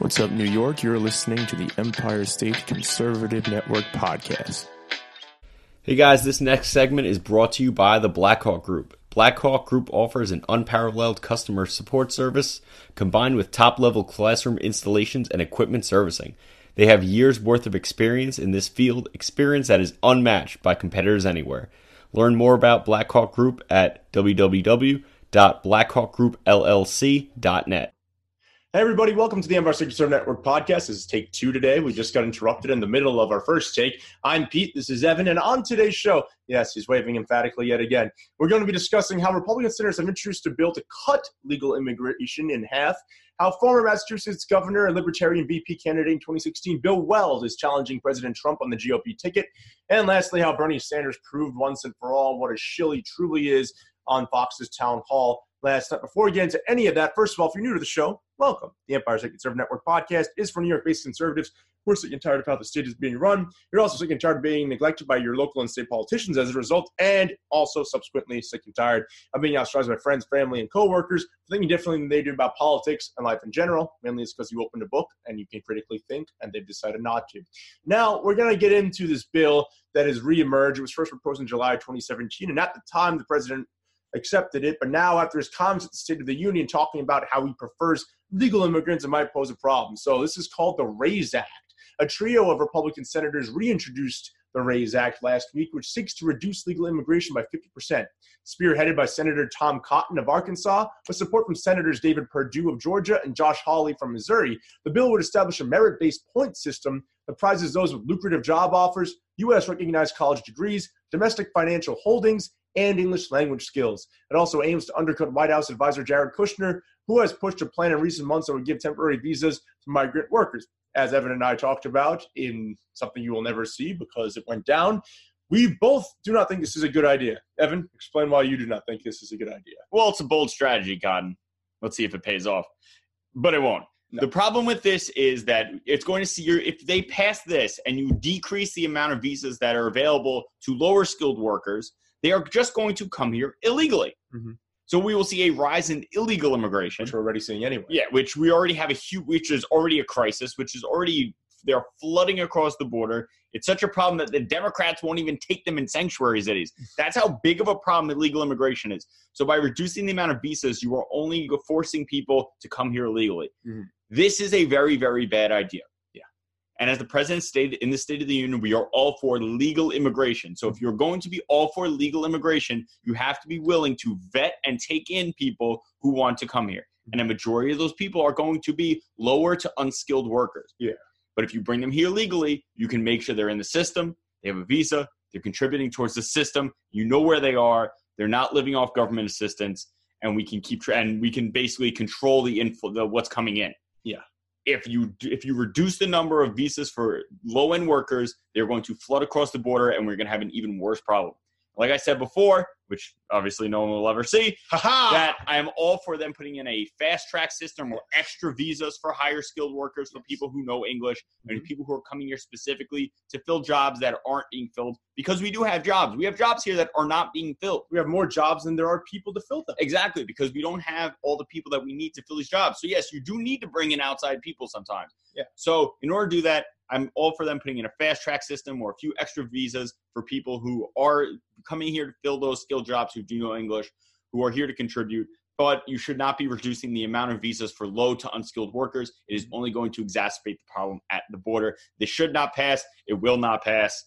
What's up, New York? You're listening to the Empire State Conservative Network podcast. Hey guys, this next segment is brought to you by the Blackhawk Group. Blackhawk Group offers an unparalleled customer support service combined with top level classroom installations and equipment servicing. They have years worth of experience in this field, experience that is unmatched by competitors anywhere. Learn more about Blackhawk Group at www.blackhawkgroupllc.net. Hey, everybody, welcome to the Empire State Conservative Network podcast. This is take two today. We just got interrupted in the middle of our first take. I'm Pete, this is Evan, and on today's show, yes, he's waving emphatically yet again, we're going to be discussing how Republican senators have introduced a bill to cut legal immigration in half, how former Massachusetts governor and Libertarian VP candidate in 2016, Bill Weld, is challenging President Trump on the GOP ticket, and lastly, how Bernie Sanders proved once and for all what a shill he truly is on Fox's town hall last night. Before we get into any of that, first of all, if you're new to the show, welcome. The Empire State Conservative Network podcast is for New York based conservatives who are sick and tired of how the state is being run. You're also sick and tired of being neglected by your local and state politicians as a result, and also subsequently sick and tired of being ostracized by friends, family, and coworkers for thinking differently than they do about politics and life in general. Mainly it's because you opened a book and you can critically think, and they've decided not to. Now, we're going to get into this bill that has reemerged. It was first proposed in July 2017, and at the time, the president accepted it. But now, after his comments at the State of the Union talking about how he prefers legal immigrants, it might pose a problem. So, this is called the RAISE Act. A trio of Republican senators reintroduced the RAISE Act last week, which seeks to reduce legal immigration by 50%. Spearheaded by Senator Tom Cotton of Arkansas, with support from Senators David Perdue of Georgia and Josh Hawley from Missouri, the bill would establish a merit based point system that prizes those with lucrative job offers, U.S. recognized college degrees, domestic financial holdings, and English language skills. It also aims to undercut White House advisor Jared Kushner, who has pushed a plan in recent months that would give temporary visas to migrant workers. As Evan and I talked about in something you will never see because it went down, we both do not think this is a good idea. Evan, explain why you do not think this is a good idea. Well, it's a bold strategy, Cotton. Let's see if it pays off. But it won't. No. The problem with this is that it's going to see your if they pass this and you decrease the amount of visas that are available to lower skilled workers, they are just going to come here illegally. Mm-hmm. So we will see a rise in illegal immigration, which we're already seeing anyway. Yeah, which we already have a huge, which is already a crisis, which is already they're flooding across the border. It's such a problem that the Democrats won't even take them in sanctuary cities. That's how big of a problem illegal immigration is. So by reducing the amount of visas, you are only forcing people to come here illegally. Mm-hmm. This is a very, very bad idea. And as the president stated in the State of the Union, we are all for legal immigration. So if you're going to be all for legal immigration, you have to be willing to vet and take in people who want to come here. And a majority of those people are going to be lower to unskilled workers. Yeah. But if you bring them here legally, you can make sure they're in the system, they have a visa, they're contributing towards the system, you know where they are, they're not living off government assistance, and we can keep tra- and we can basically control the info the what's coming in. Yeah if you if you reduce the number of visas for low end workers, they're going to flood across the border, and we're going to have an even worse problem. Like I said before, which obviously no one will ever see, that I am all for them putting in a fast track system or extra visas for higher skilled workers for people who know English and mm-hmm. people who are coming here specifically to fill jobs that aren't being filled because we do have jobs. We have jobs here that are not being filled. We have more jobs than there are people to fill them. Exactly, because we don't have all the people that we need to fill these jobs. So, yes, you do need to bring in outside people sometimes. Yeah. So, in order to do that, I'm all for them putting in a fast track system or a few extra visas for people who are coming here to fill those skilled jobs who do know English, who are here to contribute. But you should not be reducing the amount of visas for low to unskilled workers. It is only going to exacerbate the problem at the border. This should not pass. It will not pass.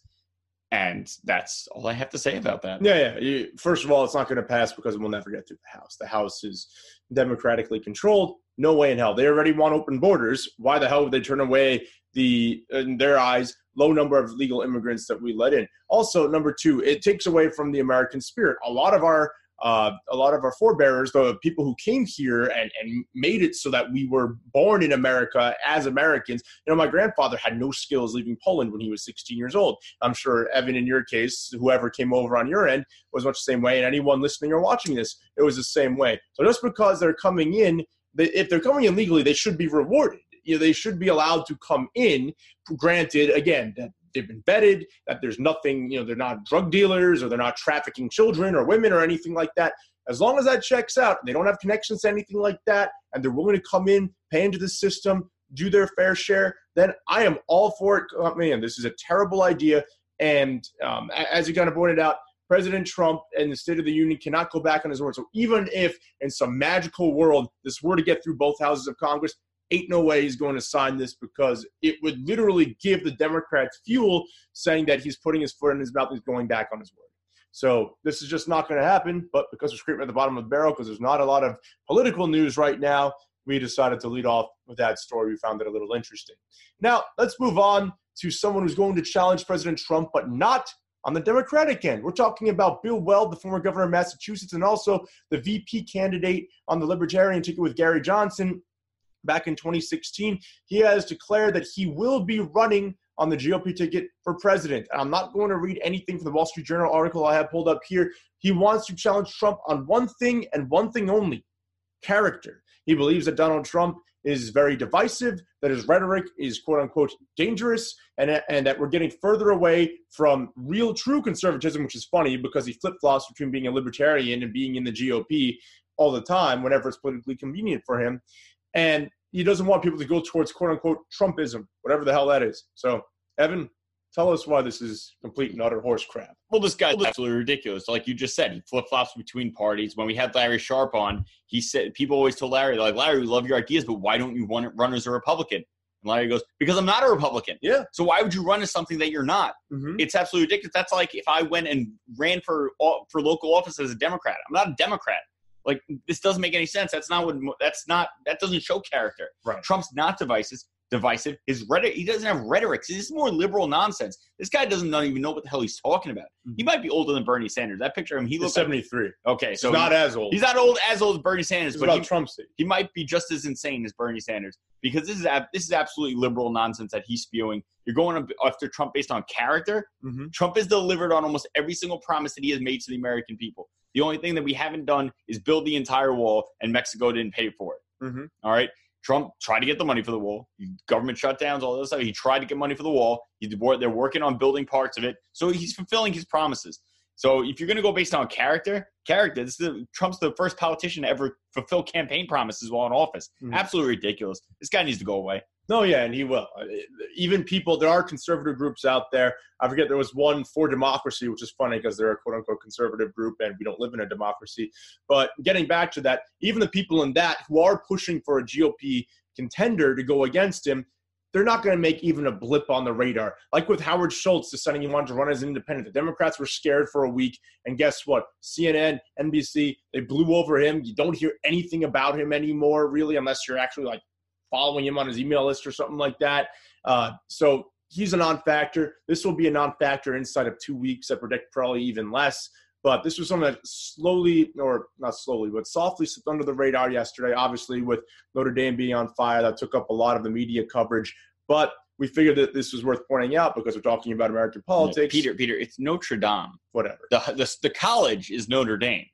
And that's all I have to say about that. Yeah, yeah. First of all, it's not going to pass because we'll never get through the House. The House is democratically controlled. No way in hell. They already want open borders. Why the hell would they turn away the, in their eyes, low number of legal immigrants that we let in. Also, number two, it takes away from the American spirit. A lot of our uh, a lot of our forebears, the people who came here and, and made it so that we were born in America as Americans. You know, my grandfather had no skills leaving Poland when he was 16 years old. I'm sure, Evan, in your case, whoever came over on your end was much the same way. And anyone listening or watching this, it was the same way. So just because they're coming in, if they're coming in legally, they should be rewarded you know, they should be allowed to come in. Granted, again, that they've been vetted, that there's nothing, you know, they're not drug dealers or they're not trafficking children or women or anything like that. As long as that checks out, they don't have connections to anything like that, and they're willing to come in, pay into the system, do their fair share, then I am all for it. Oh, man, this is a terrible idea. And um, as you kind of pointed out, President Trump and the State of the Union cannot go back on his word. So even if in some magical world this were to get through both houses of Congress, ain't no way he's going to sign this because it would literally give the Democrats fuel saying that he's putting his foot in his mouth and he's going back on his word. So this is just not going to happen. But because we're scraping at the bottom of the barrel, because there's not a lot of political news right now, we decided to lead off with that story. We found it a little interesting. Now let's move on to someone who's going to challenge President Trump, but not on the Democratic end. We're talking about Bill Weld, the former governor of Massachusetts, and also the VP candidate on the Libertarian ticket with Gary Johnson back in 2016. He has declared that he will be running on the GOP ticket for president. And I'm not going to read anything from the Wall Street Journal article I have pulled up here. He wants to challenge Trump on one thing and one thing only character. He believes that Donald Trump is very divisive, that his rhetoric is quote unquote dangerous, and, and that we're getting further away from real true conservatism, which is funny because he flip flops between being a libertarian and being in the GOP all the time whenever it's politically convenient for him. And he doesn't want people to go towards quote unquote Trumpism, whatever the hell that is. So, Evan, tell us why this is complete and utter horse crap. Well, this guy's absolutely ridiculous. Like you just said, he flip flops between parties. When we had Larry Sharpe on, he said people always told Larry, like, Larry, we love your ideas, but why don't you run, run as a Republican? And Larry goes, because I'm not a Republican. Yeah. So why would you run as something that you're not? Mm-hmm. It's absolutely ridiculous. That's like if I went and ran for for local office as a Democrat. I'm not a Democrat. Like this doesn't make any sense. That's not what. That's not. That doesn't show character. Right. Trump's not divisive. Divisive. His rhetoric. He doesn't have rhetoric. This is more liberal nonsense. This guy doesn't not even know what the hell he's talking about. Mm-hmm. He might be older than Bernie Sanders. That picture of him. He looks like, 73. okay. So he's not he- as old. he's not old as old as Bernie Sanders, It's but he, Trump's he might be just as insane as Bernie Sanders because this is this is absolutely liberal nonsense that he's spewing. You're going after Trump based on character. Mm-hmm. Trump has delivered on almost every single promise that he has made to the American people. The only thing that we haven't done is build the entire wall, and Mexico didn't pay for it. Mhm. All right. Trump tried to get the money for the wall. Government shutdowns, all this stuff. He tried to get money for the wall. He's they're working on building parts of it. So he's fulfilling his promises. So if you're going to go based on character, character, this is the, Trump's the first politician to ever fulfill campaign promises while in office. Mhm. Absolutely ridiculous. This guy needs to go away. No, yeah, and he will. Uh, Even people, there are conservative groups out there. I forget there was one for democracy, which is funny because they're a quote unquote conservative group and we don't live in a democracy. But getting back to that, even the people in that who are pushing for a GOP contender to go against him, they're not going to make even a blip on the radar. Like with Howard Schultz deciding he wanted to run as an independent. The Democrats were scared for a week. And guess what? CNN, NBC, they blew over him. You don't hear anything about him anymore, really, unless you're actually like following him on his email list or something like that. Uh, so he's a non-factor. This will be a non-factor inside of two weeks. I predict probably even less. But this was something that slowly, or not slowly, but softly slipped under the radar yesterday. Obviously, with Notre Dame being on fire, that took up a lot of the media coverage. But we figured that this was worth pointing out because we're talking about American politics. Peter, Peter, it's Notre Dame. whatever. The, the, the college is Notre Dame.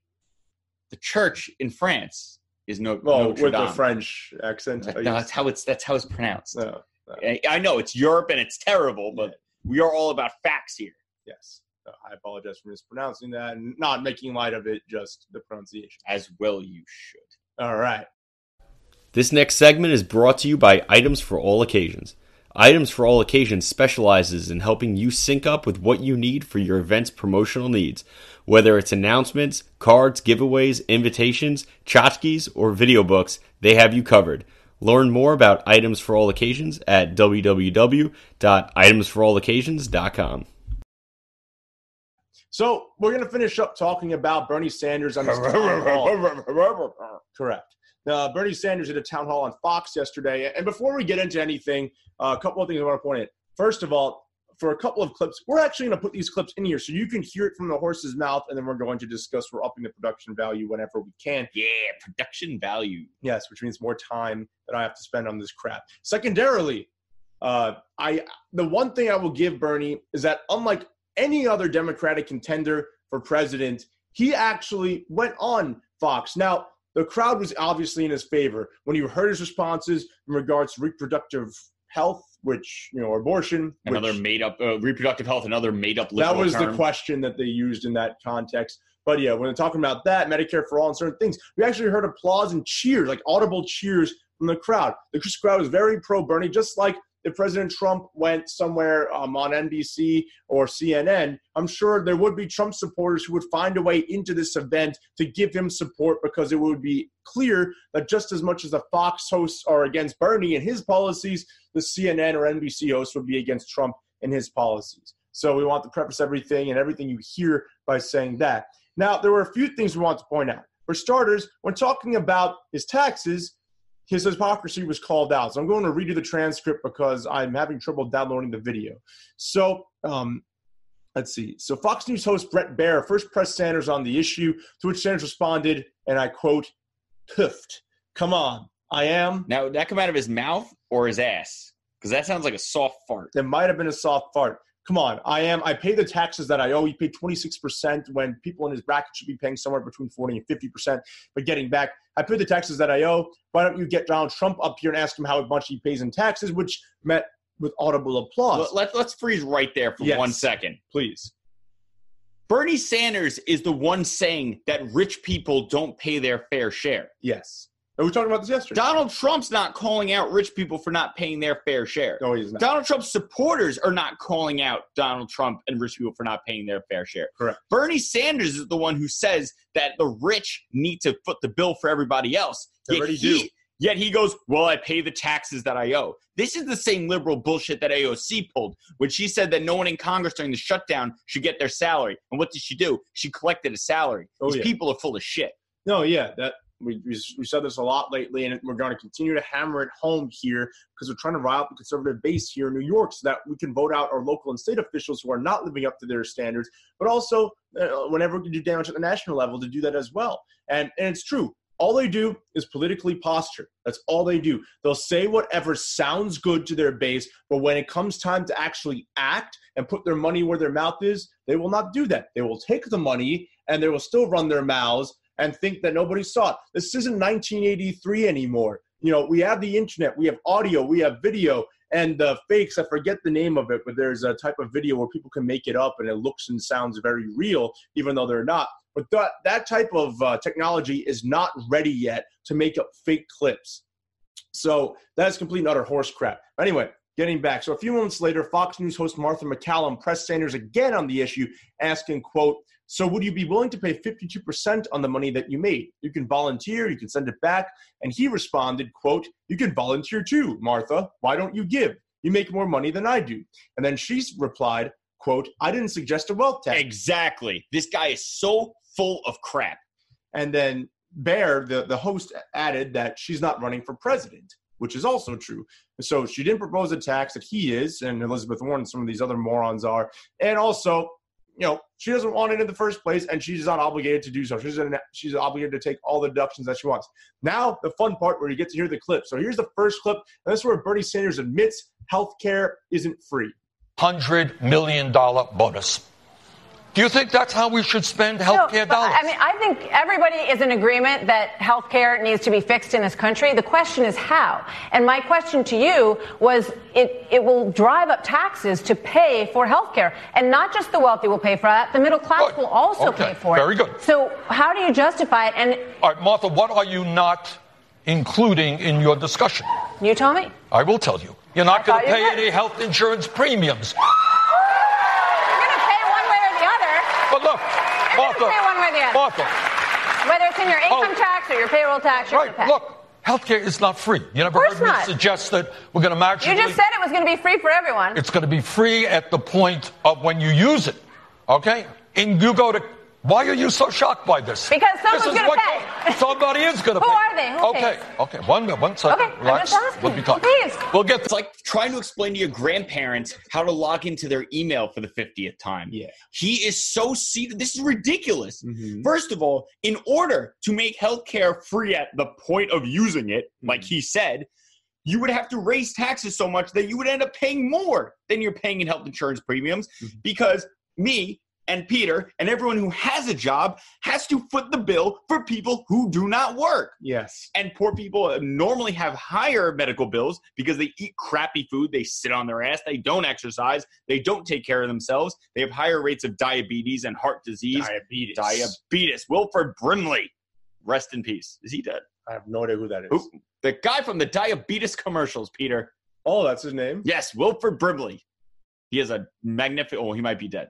The church in France is no, Well, Notre with Dame. the French accent. No, that's how it's that's how it's pronounced. No, I- I know it's Europe and it's terrible, but we are all about facts here. yes. No, I apologize for mispronouncing that and not making light of it, just the pronunciation. As well, you should. All right. This next segment is brought to you by Items for All Occasions. Items for All Occasions specializes in helping you sync up with what you need for your event's promotional needs. Whether it's announcements, cards, giveaways, invitations, tchotchkes, or video books, they have you covered. Learn more about Items for All Occasions at www.itemsforalloccasions.com. So we're going to finish up talking about Bernie Sanders on his. Correct. Uh, Bernie Sanders did a town hall on Fox yesterday. And before we get into anything, uh, a couple of things I want to point out. First of all, for a couple of clips, we're actually going to put these clips in here so you can hear it from the horse's mouth, and then we're going to discuss we're upping the production value whenever we can. Yeah, production value. Yes, which means more time that I have to spend on this crap. Secondarily, uh, I the one thing I will give Bernie is that unlike any other Democratic contender for president, he actually went on Fox. Now, the crowd was obviously in his favor when you heard his responses in regards to reproductive health, which you know, abortion. Another which, made up uh, reproductive health. Another made up. that was the question that they used in that context. But yeah, when they're talking about that, Medicare for all and certain things, we actually heard applause and cheers, like audible cheers from the crowd. The crowd was very pro Bernie, just like if President Trump went somewhere um, on NBC or CNN, I'm sure there would be Trump supporters who would find a way into this event to give him support because it would be clear that just as much as the Fox hosts are against Bernie and his policies, the CNN or NBC hosts would be against Trump and his policies. So we want to preface everything and everything you hear by saying that. Now, there were a few things we want to point out. For starters, when talking about his taxes, his hypocrisy was called out. So I'm going to read you the transcript because I'm having trouble downloading the video. So um, let's see. So Fox News host Bret Baier first pressed Sanders on the issue, to which Sanders responded, and I quote, "Piffed. Come on, I am." Now, did that come out of his mouth or his ass? Because that sounds like a soft fart. It might have been a soft fart. Come on, I am. I pay the taxes that I owe. You pay 26% when people in his bracket should be paying somewhere between 40 and 50%. But getting back, I pay the taxes that I owe. Why don't you get Donald Trump up here and ask him how much he pays in taxes, which met with audible applause. Let, let's freeze right there for Yes. one second. Please. Bernie Sanders is the one saying that rich people don't pay their fair share. Yes. And we talked about this yesterday. Donald Trump's not calling out rich people for not paying their fair share. no, he's not. Donald Trump's supporters are not calling out Donald Trump and rich people for not paying their fair share. Correct. Bernie Sanders is the one who says that the rich need to foot the bill for everybody else. They Yet already he, do. Yet he goes, Well, I pay the taxes that I owe. This is the same liberal bullshit that AOC pulled when she said that no one in Congress during the shutdown should get their salary. And what did she do? She collected a salary. Oh, These yeah. people are full of shit. No, yeah, that we, we, we said this a lot lately, and we're going to continue to hammer it home here because we're trying to rile up the conservative base here in New York so that we can vote out our local and state officials who are not living up to their standards, but also uh, whenever we can do damage at the national level to do that as well. And and it's true. All they do is politically posture. That's all they do. They'll say whatever sounds good to their base, but when it comes time to actually act and put their money where their mouth is, they will not do that. They will take the money and they will still run their mouths and think that nobody saw it. This isn't 1983 anymore. You know, we have the internet, we have audio, we have video, and the fakes, I forget the name of it, but there's a type of video where people can make it up and it looks and sounds very real, even though they're not. But that, that type of uh, technology is not ready yet to make up fake clips. So that's complete and utter horse crap. Anyway, getting back. So a few moments later, Fox News host Martha MacCallum pressed Sanders again on the issue, asking, quote, so would you be willing to pay 52% on the money that you made? You can volunteer, you can send it back. And he responded, quote, you can volunteer too, Martha. Why don't you give? You make more money than I do. And then she replied, quote, I didn't suggest a wealth tax. Exactly. This guy is so full of crap. And then Baier, the, the host, added that she's not running for president, which is also true. So she didn't propose a tax that he is, and Elizabeth Warren some of these other morons are. And also, you know, she doesn't want it in the first place, and she's not obligated to do so. She's, she's obligated to take all the deductions that she wants. Now, the fun part where you get to hear the clip. So here's the first clip, and this is where Bernie Sanders admits healthcare isn't free. hundred million dollar bonus. Do you think that's how we should spend No, healthcare but, dollars? I mean, I think everybody is in agreement that health care needs to be fixed in this country. The question is how. And my question to you was it, it will drive up taxes to pay for health care. And not just the wealthy will pay for that, the middle class Good. will also Okay, pay for it. very good. So how do you justify it? And All right, Martha, what are you not including in your discussion? you tell me. I will tell you. You're not going to pay any health insurance premiums. You're going to pay one way or the other, But look, You're Martha, gonna pay one way or the other. Martha, whether it's in your oh. income Oh. tax or your payroll tax. You're right? gonna pay. Look, healthcare is not free. You never heard me not. suggest that we're going to march you just said it was going to be free for everyone. It's going to be free at the point of when you use it. Okay? And you go to. Why are you so shocked by this? Because someone's This is gonna what- pay. Somebody is going to Who pay. are they? Who okay, pays? okay. One minute, one second. Okay, I'm Relax. just asking. Let me talk. Please. We'll get It's like trying to explain to your grandparents how to log into their email for the 50th time. Yeah. He is so seated. This is ridiculous. Mhm. First of all, in order to make healthcare free at the point of using it, like he said, you would have to raise taxes so much that you would end up paying more than you're paying in health insurance premiums Mhm. because me and Peter and everyone who has a job has to foot the bill for people who do not work. Yes. And poor people uh, normally have higher medical bills because they eat crappy food, they sit on their ass, they don't exercise, they don't take care of themselves, they have higher rates of diabetes and heart disease. Diabetes. Diabetes. Wilford Brimley, rest in peace. Is he dead? I have no idea who that is. Who? The guy from the diabetes commercials, Peter. Oh, that's his name. Yes, Wilford Brimley. He has a magnificent. Oh, he might be dead.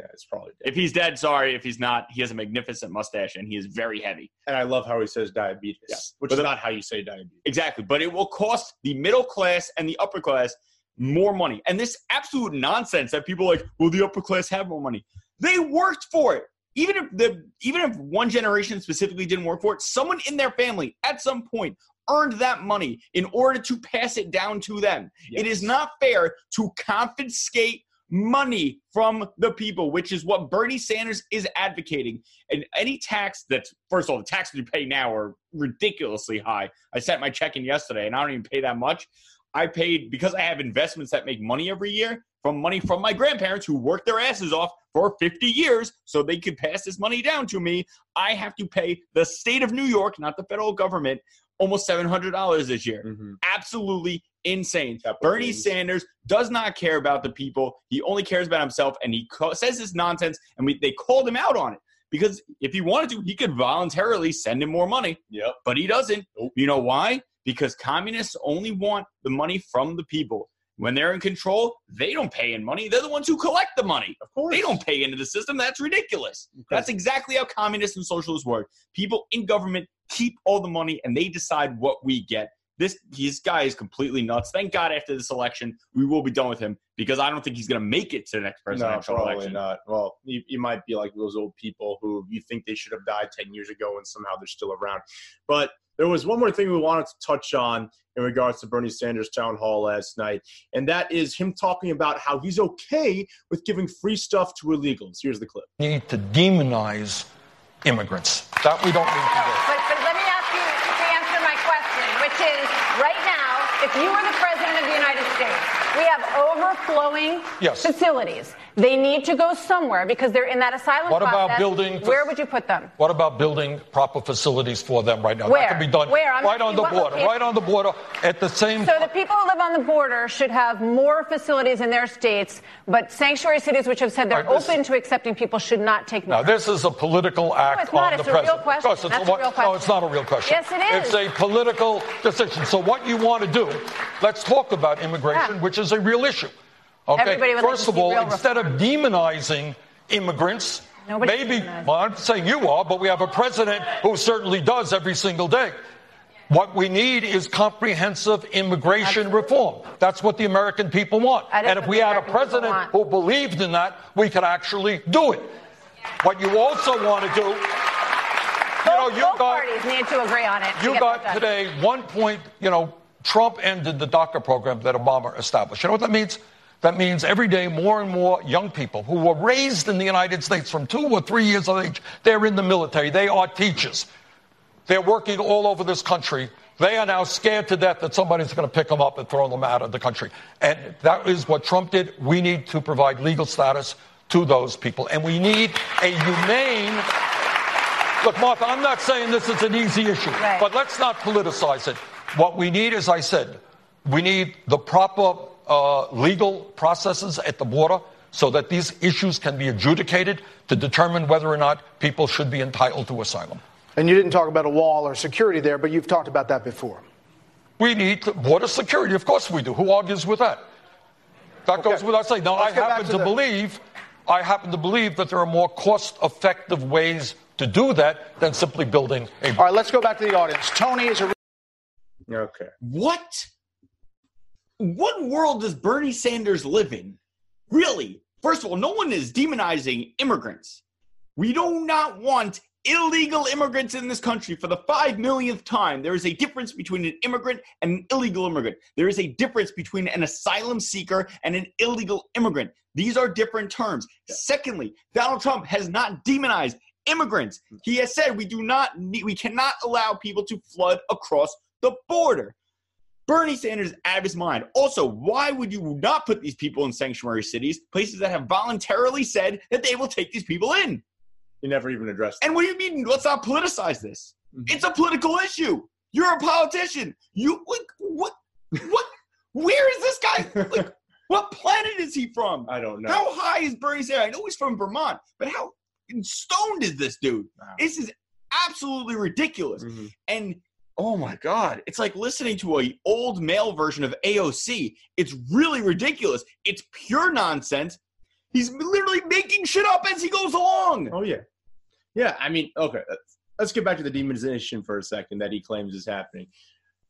Yeah, it's probably. If he's dead, sorry. If he's not, he has a magnificent mustache and he is very heavy. And I love how he says diabetes, Yeah. which But is the- not how you say diabetes. Exactly. But it will cost the middle class and the upper class more money. And this absolute nonsense that people are like, will the upper class have more money. They worked for it. Even if the even if one generation specifically didn't work for it, someone in their family at some point earned that money in order to pass it down to them. It is not fair to confiscate money from the people, which is what Bernie Sanders is advocating. And any tax that's, first of all, the taxes you pay now are ridiculously high. I sent my check in yesterday and I don't even pay that much. I paid because I have investments that make money every year from money from my grandparents who worked their asses off for 50 years so they could pass this money down to me. I have to pay the state of New York, not the federal government, almost $700 this year Mhm. absolutely insane. Bernie gains. Sanders does not care about the people. He only cares about himself, and he co- says this nonsense. And we, they called him out on it because if he wanted to, he could voluntarily send him more money, Yep. but he doesn't. Nope. You know why? Because communists only want the money from the people. When they're in control, they don't pay in money. They're the ones who collect the money. Of course. They don't pay into the system. That's ridiculous. That's exactly how communists and socialists work. People in government keep all the money and they decide what we get. This this guy is completely nuts. Thank God after this election, we will be done with him because I don't think he's going to make it to the next presidential No, presidential probably election. not. Well, you, you might be like those old people who you think they should have died 10 years ago and somehow they're still around. But there was one more thing we wanted to touch on in regards to Bernie Sanders' town hall last night, and that is him talking about how he's okay with giving free stuff to illegals. Here's the clip. need to demonize immigrants. That we don't need to do. But, but let me ask you to answer my question, which is right now, if you were the president of the United States, we have overflowing Yes. facilities. They need to go somewhere because they're in that asylum What about process. building- Where would you put them? What about building proper facilities for them right now? Where? That can be done Where? I'm right on the border. location? Right on the border at the same So the people who live on the border should have more facilities in their states, but sanctuary cities which have said they're right, open to accepting people should not take more. Now, this is a political act it's not. on It's the a real question. Course, it's That's a, a real No, it's not a real question. Yes, it is. It's a political decision. So what you want to do, let's talk about immigration, Yeah. which is a real issue. Okay. Everybody would First of all, instead of demonizing immigrants, Nobody's maybe, well, I'm saying you are, but we have a president who certainly does every single day. What we need is comprehensive immigration reform. That's what the American people want. And if we had a American president who believed in that, we could actually do it. What you also want to do, you know, you both got parties need to agree on it. you got today one point, you know, Trump ended the DACA program that Obama established. You know what that means? That means every day more and more young people who were raised in the United States from two or three years of age, they're in the military, they are teachers. They're working all over this country. They are now scared to death that somebody's going to pick them up and throw them out of the country. And that is what Trump did. We need to provide legal status to those people. And we need a humane Look, Martha, I'm not saying this is an easy issue, Right. but let's not politicize it. What we need, as I said, we need the proper uh, legal processes at the border so that these issues can be adjudicated to determine whether or not people should be entitled to asylum. And you didn't talk about a wall or security there, but you've talked about that before. We need border security. Of course we do. Who argues with that? That goes Okay. without saying. Now, Let's I happen to to, the- believe, I happen to believe that there are more cost-effective ways to do that than simply building a All right, let's go back to the audience. Tony is a Okay. What? What world does Bernie Sanders live in? Really? First of all, no one is demonizing immigrants. We do not want illegal immigrants in this country for the five millionth time. There is a difference between an immigrant and an illegal immigrant. There is a difference between an asylum seeker and an illegal immigrant. These are different terms. Secondly, Donald Trump has not demonized immigrants. Mm. He has said we do not need, we cannot allow people to flood across the border. Bernie Sanders is out of his mind. Also, why would you not put these people in sanctuary cities, places that have voluntarily said that they will take these people in? You never even addressed And what do you mean? Let's not politicize this. It's a political issue. You're a politician. You what? What? what where is this guy? Like, what planet is he from? I don't know. How high is Bernie Sanders? I know he's from Vermont, but how stoned is this dude? Wow. This is absolutely ridiculous. Mhm. And Oh my god, it's like listening to a old male version of AOC. It's really ridiculous. It's pure nonsense. He's literally making shit up as he goes along. Oh yeah, yeah. I mean, okay. Let's, let's get back to the demonization for a second that he claims is happening.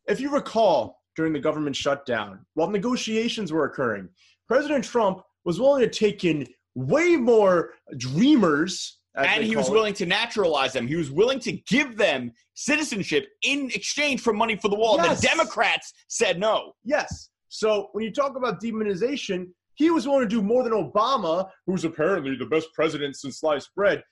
If you recall, during the government shutdown, while negotiations were occurring, President Trump was willing to take in way more dreamers. And he was it. willing to naturalize them. He was willing to give them citizenship in exchange for money for the wall. Yes. The Democrats said no. Yes. So when you talk about demonization, he was willing to do more than Obama, who's apparently the best president since sliced bread,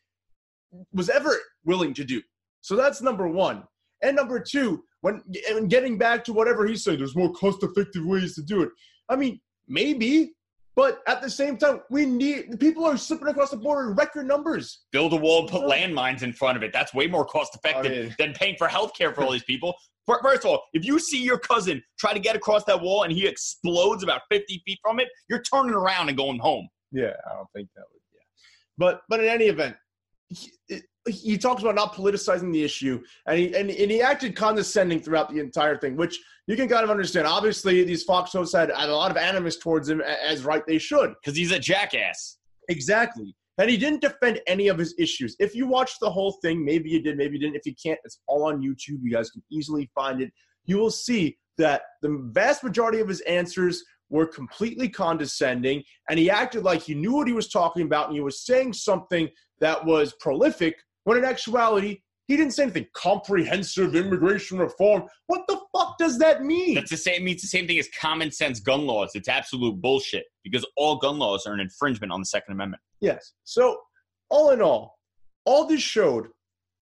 was ever willing to do. So that's number one. And number two, when and getting back to whatever he said, there's more cost-effective ways to do it. I mean, maybe, but at the same time, we need people are slipping across the border in record numbers. Build a wall and put landmines in front of it. That's way more cost effective I mean- than paying for health care for all these people. First of all, if you see your cousin try to get across that wall and he explodes about 50 feet from it, you're turning around and going home. Yeah, I don't think that would. Yeah, but but in any event, it, he talks about not politicizing the issue, and he and, and he acted condescending throughout the entire thing, which you can kind of understand. Obviously, these Fox hosts had, had a lot of animus towards him, as right they should. Because he's a jackass. Exactly. And he didn't defend any of his issues. If you watched the whole thing, maybe you did, maybe you didn't. If you can't, it's all on YouTube. You guys can easily find it. You will see that the vast majority of his answers were completely condescending, and he acted like he knew what he was talking about, and he was saying something that was prolific, when in actuality, he didn't say anything. Comprehensive immigration reform. What the fuck does that mean? That's the same means the same thing as common sense gun laws. It's absolute bullshit because all gun laws are an infringement on the Second Amendment. Yes. So, all in all, all this showed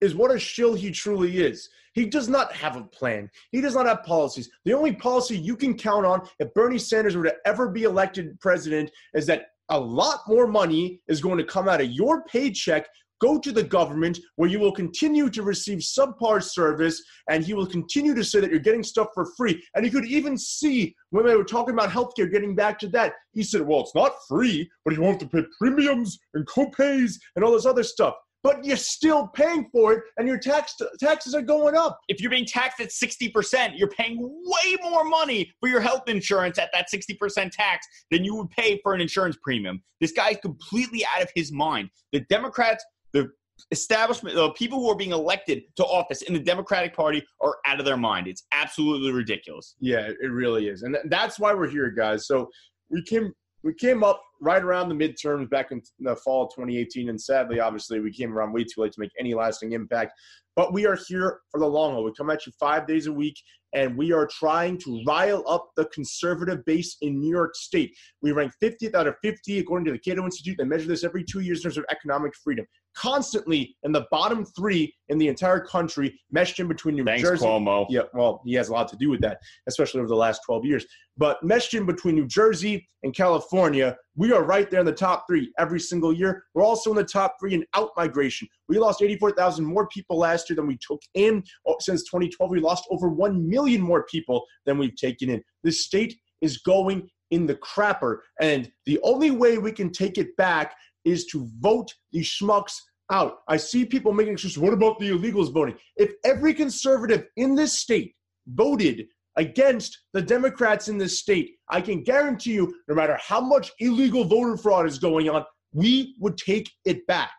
is what a shill he truly is. He does not have a plan. He does not have policies. The only policy you can count on if Bernie Sanders were to ever be elected president is that a lot more money is going to come out of your paycheck, go to the government, where you will continue to receive subpar service, and he will continue to say that you're getting stuff for free. And you could even see when they were talking about healthcare, getting back to that, he said, well, it's not free, but you won't have to pay premiums and copays and all this other stuff. But you're still paying for it, and your tax taxes are going up. If you're being taxed at 60%, you're paying way more money for your health insurance at that 60% tax than you would pay for an insurance premium. This guy's completely out of his mind. The Democrats, the establishment, the people who are being elected to office in the Democratic Party are out of their mind. It's absolutely ridiculous. Yeah, it really is, and th- that's why we're here, guys. So we came we came up right around the midterms back in the fall of 2018, and sadly, obviously, we came around way too late to make any lasting impact. But we are here for the long haul. We come at you five days a week, and we are trying to rile up the conservative base in New York State. We rank 50th out of 50 according to the Cato Institute. They measure this every two years in terms of economic freedom. Constantly in the bottom three in the entire country, meshed in between New Thanks, Jersey. Cuomo. Yeah, well, he has a lot to do with that, especially over the last 12 years. But meshed in between New Jersey and California, we are right there in the top three every single year. We're also in the top three in out migration. We lost 84,000 more people last year than we took in. Oh, Since 2012, we lost over 1 million more people than we've taken in. This state is going in the crapper. And the only way we can take it back is to vote these schmucks out. I see people making excuses. What about the illegals voting? If every conservative in this state voted against the Democrats in this state, I can guarantee you, no matter how much illegal voter fraud is going on, we would take it back.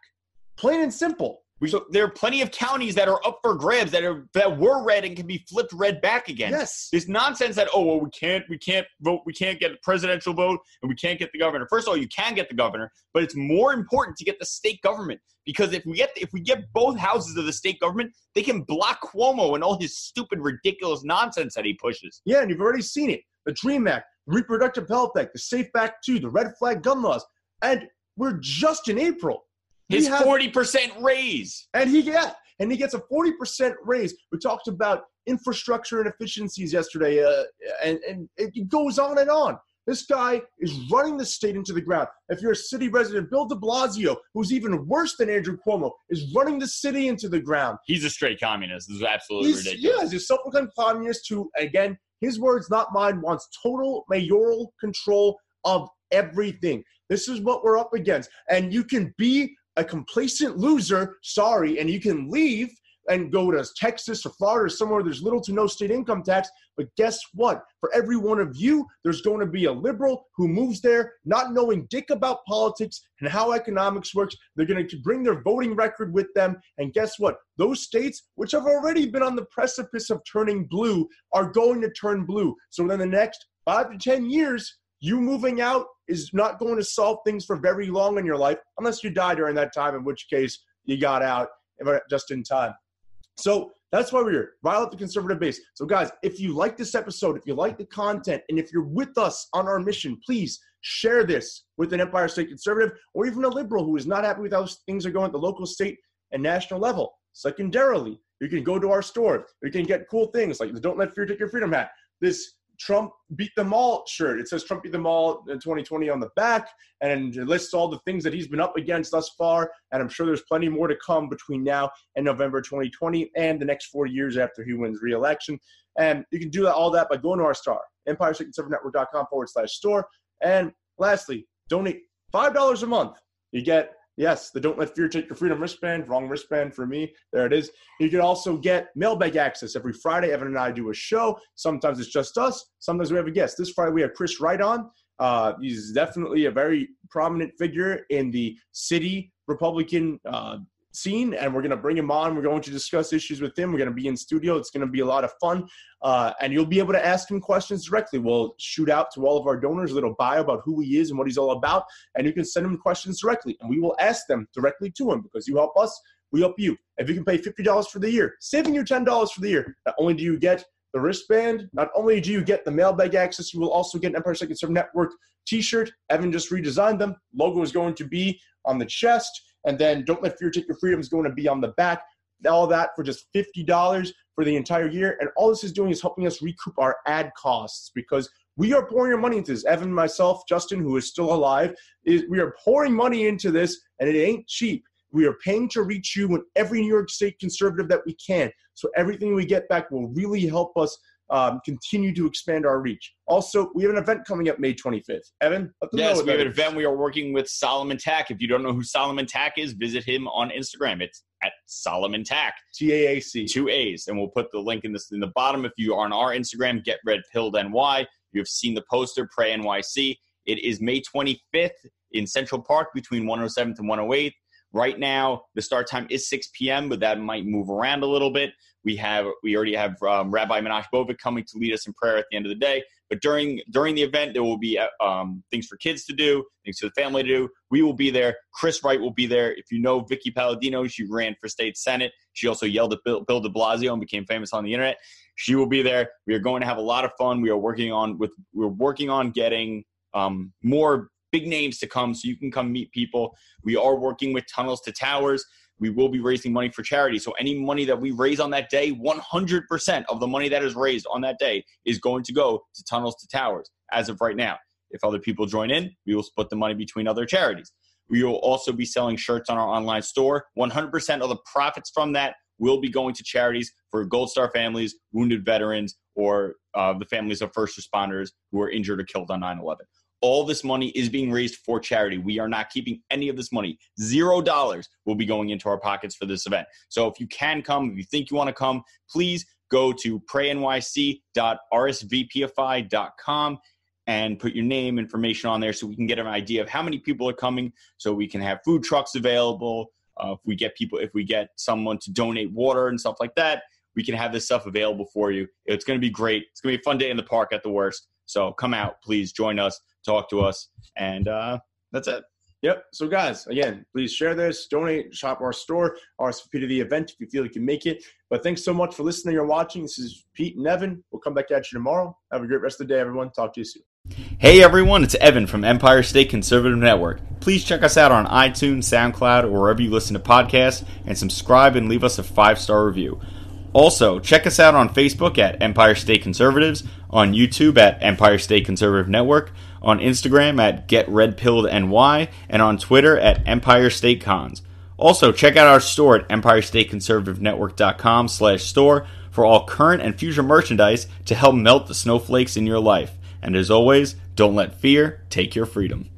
Plain and simple. We, so there are plenty of counties that are up for grabs that are that were red and can be flipped red back again. Yes. This nonsense that oh well we can't we can't vote we can't get the presidential vote and we can't get the governor. First of all, you can get the governor, but it's more important to get the state government because if we get if we get both houses of the state government, they can block Cuomo and all his stupid ridiculous nonsense that he pushes. Yeah, and you've already seen it. The DREAM Act, the Reproductive Health Act, the SAFE Act 2, the red flag gun laws. And we're just in April. His forty percent raise. And he get and he gets a 40% raise. We talked about infrastructure and efficiencies yesterday, uh, and, and it goes on and on. This guy is running the state into the ground. If you're a city resident, Bill de Blasio, who's even worse than Andrew Cuomo, is running the city into the ground. He's a straight communist. This is absolutely He's, ridiculous. yeah, he's a self-proclaimed communist who, again, his words, not mine, wants total mayoral control of everything. This is what we're up against. And you can be a complacent loser, sorry, and you can leave and go to Texas or Florida or somewhere there's little to no state income tax. But guess what? For every one of you, there's going to be a liberal who moves there not knowing dick about politics and how economics works. They're going to bring their voting record with them. And guess what? Those states, which have already been on the precipice of turning blue, are going to turn blue. So within the next five to 10 years, you moving out is not going to solve things for very long in your life unless you die during that time, in which case you got out just in time. So that's why we're here. Rile the conservative base. So, guys, if you like this episode, if you like the content, and if you're with us on our mission, please share this with an Empire State conservative or even a liberal who is not happy with how things are going at the local, state, and national level. Secondarily, you can go to our store. You can get cool things like the Don't Let Fear Take Your Freedom hat. This Trump beat them all shirt. It says Trump beat them all in 2020 on the back and it lists all the things that he's been up against thus far. And I'm sure there's plenty more to come between now and November 2020 and the next four years after he wins re-election. And you can do all that by going to our store, EmpireStateConservativeNetwork.com forward slash store. And lastly, donate $5 a month. You get Yes, the Don't Let Fear Take Your Freedom wristband. Wrong wristband for me. There it is. You can also get mailbag access every Friday. Evan and I do a show. Sometimes it's just us. Sometimes we have a guest. This Friday we have Chris Wright on. Uh, he's definitely a very prominent figure in the city Republican uh, scene, and we're going to bring him on. We're going to discuss issues with him. We're going to be in studio. It's going to be a lot of fun, uh, and you'll be able to ask him questions directly. We'll shoot out to all of our donors a little bio about who he is and what he's all about, and you can send him questions directly, and we will ask them directly to him because you help us, we help you. If you can pay fifty dollars for the year, saving you ten dollars for the year, not only do you get the wristband. Not only do you get the mailbag access, you will also get an Empire Second Conservative Network t-shirt. Evan just redesigned them. Logo is going to be on the chest. And then Don't Let Fear Take Your Freedom is going to be on the back. All that for just $50 for the entire year. And all this is doing is helping us recoup our ad costs because we are pouring our money into this. Evan, myself, Justin, who is still alive, is we are pouring money into this, and it ain't cheap. We are paying to reach you in every New York State conservative that we can. So everything we get back will really help us um, continue to expand our reach. Also, we have an event coming up May 25th. Evan, yes, we have an event. We are working with Solomon Taac. If you don't know who Solomon Taac is, visit him on Instagram. It's at Solomon Taac. T A A C. Two A's, and we'll put the link in this in the bottom. If you are on our Instagram, get red pilled NY. You have seen the poster, Pray NYC. It is May 25th in Central Park between 107th and 108th. Right now, the start time is 6 p.m., but that might move around a little bit. We have we already have um, Rabbi Menashe Bovik coming to lead us in prayer at the end of the day. But during during the event, there will be uh, um, things for kids to do, things for the family to do. We will be there. Chris Wright will be there. If you know Vickie Paladino, she ran for state senate. She also yelled at Bill, Bill De Blasio and became famous on the internet. She will be there. We are going to have a lot of fun. We are working on with we're working on getting um, more big names to come so you can come meet people. We are working with Tunnels to Towers. We will be raising money for charity. So any money that we raise on that day, 100% of the money that is raised on that day is going to go to Tunnels to Towers as of right now. If other people join in, we will split the money between other charities. We will also be selling shirts on our online store. 100% of the profits from that will be going to charities for Gold Star families, wounded veterans, or uh, the families of first responders who were injured or killed on 9 11 all this money is being raised for charity. We are not keeping any of this money. Zero dollars will be going into our pockets for this event. So if you can come, if you think you want to come, please go to praynyc.rsvpify.com and put your name information on there so we can get an idea of how many people are coming so we can have food trucks available uh, if we get people if we get someone to donate water and stuff like that we can have this stuff available for you it's going to be great it's going to be a fun day in the park at the worst so come out please join us talk to us, and uh, that's it. Yep. So, guys, again, please share this, donate, shop our store, RSVP to the event if you feel you can make it. But thanks so much for listening or watching. This is Pete and Evan. We'll come back at you tomorrow. Have a great rest of the day, everyone. Talk to you soon. Hey everyone, it's Evan from Empire State Conservative Network. Please check us out on iTunes, SoundCloud, or wherever you listen to podcasts, and subscribe and leave us a five star review. Also, check us out on Facebook at Empire State Conservatives, on YouTube at Empire State Conservative Network, on Instagram at Get Red Pilled NY, and on Twitter at Empire State Cons. Also, check out our store at EmpireStateConservativeNetwork.com slash store for all current and future merchandise to help melt the snowflakes in your life. And as always, don't let fear take your freedom.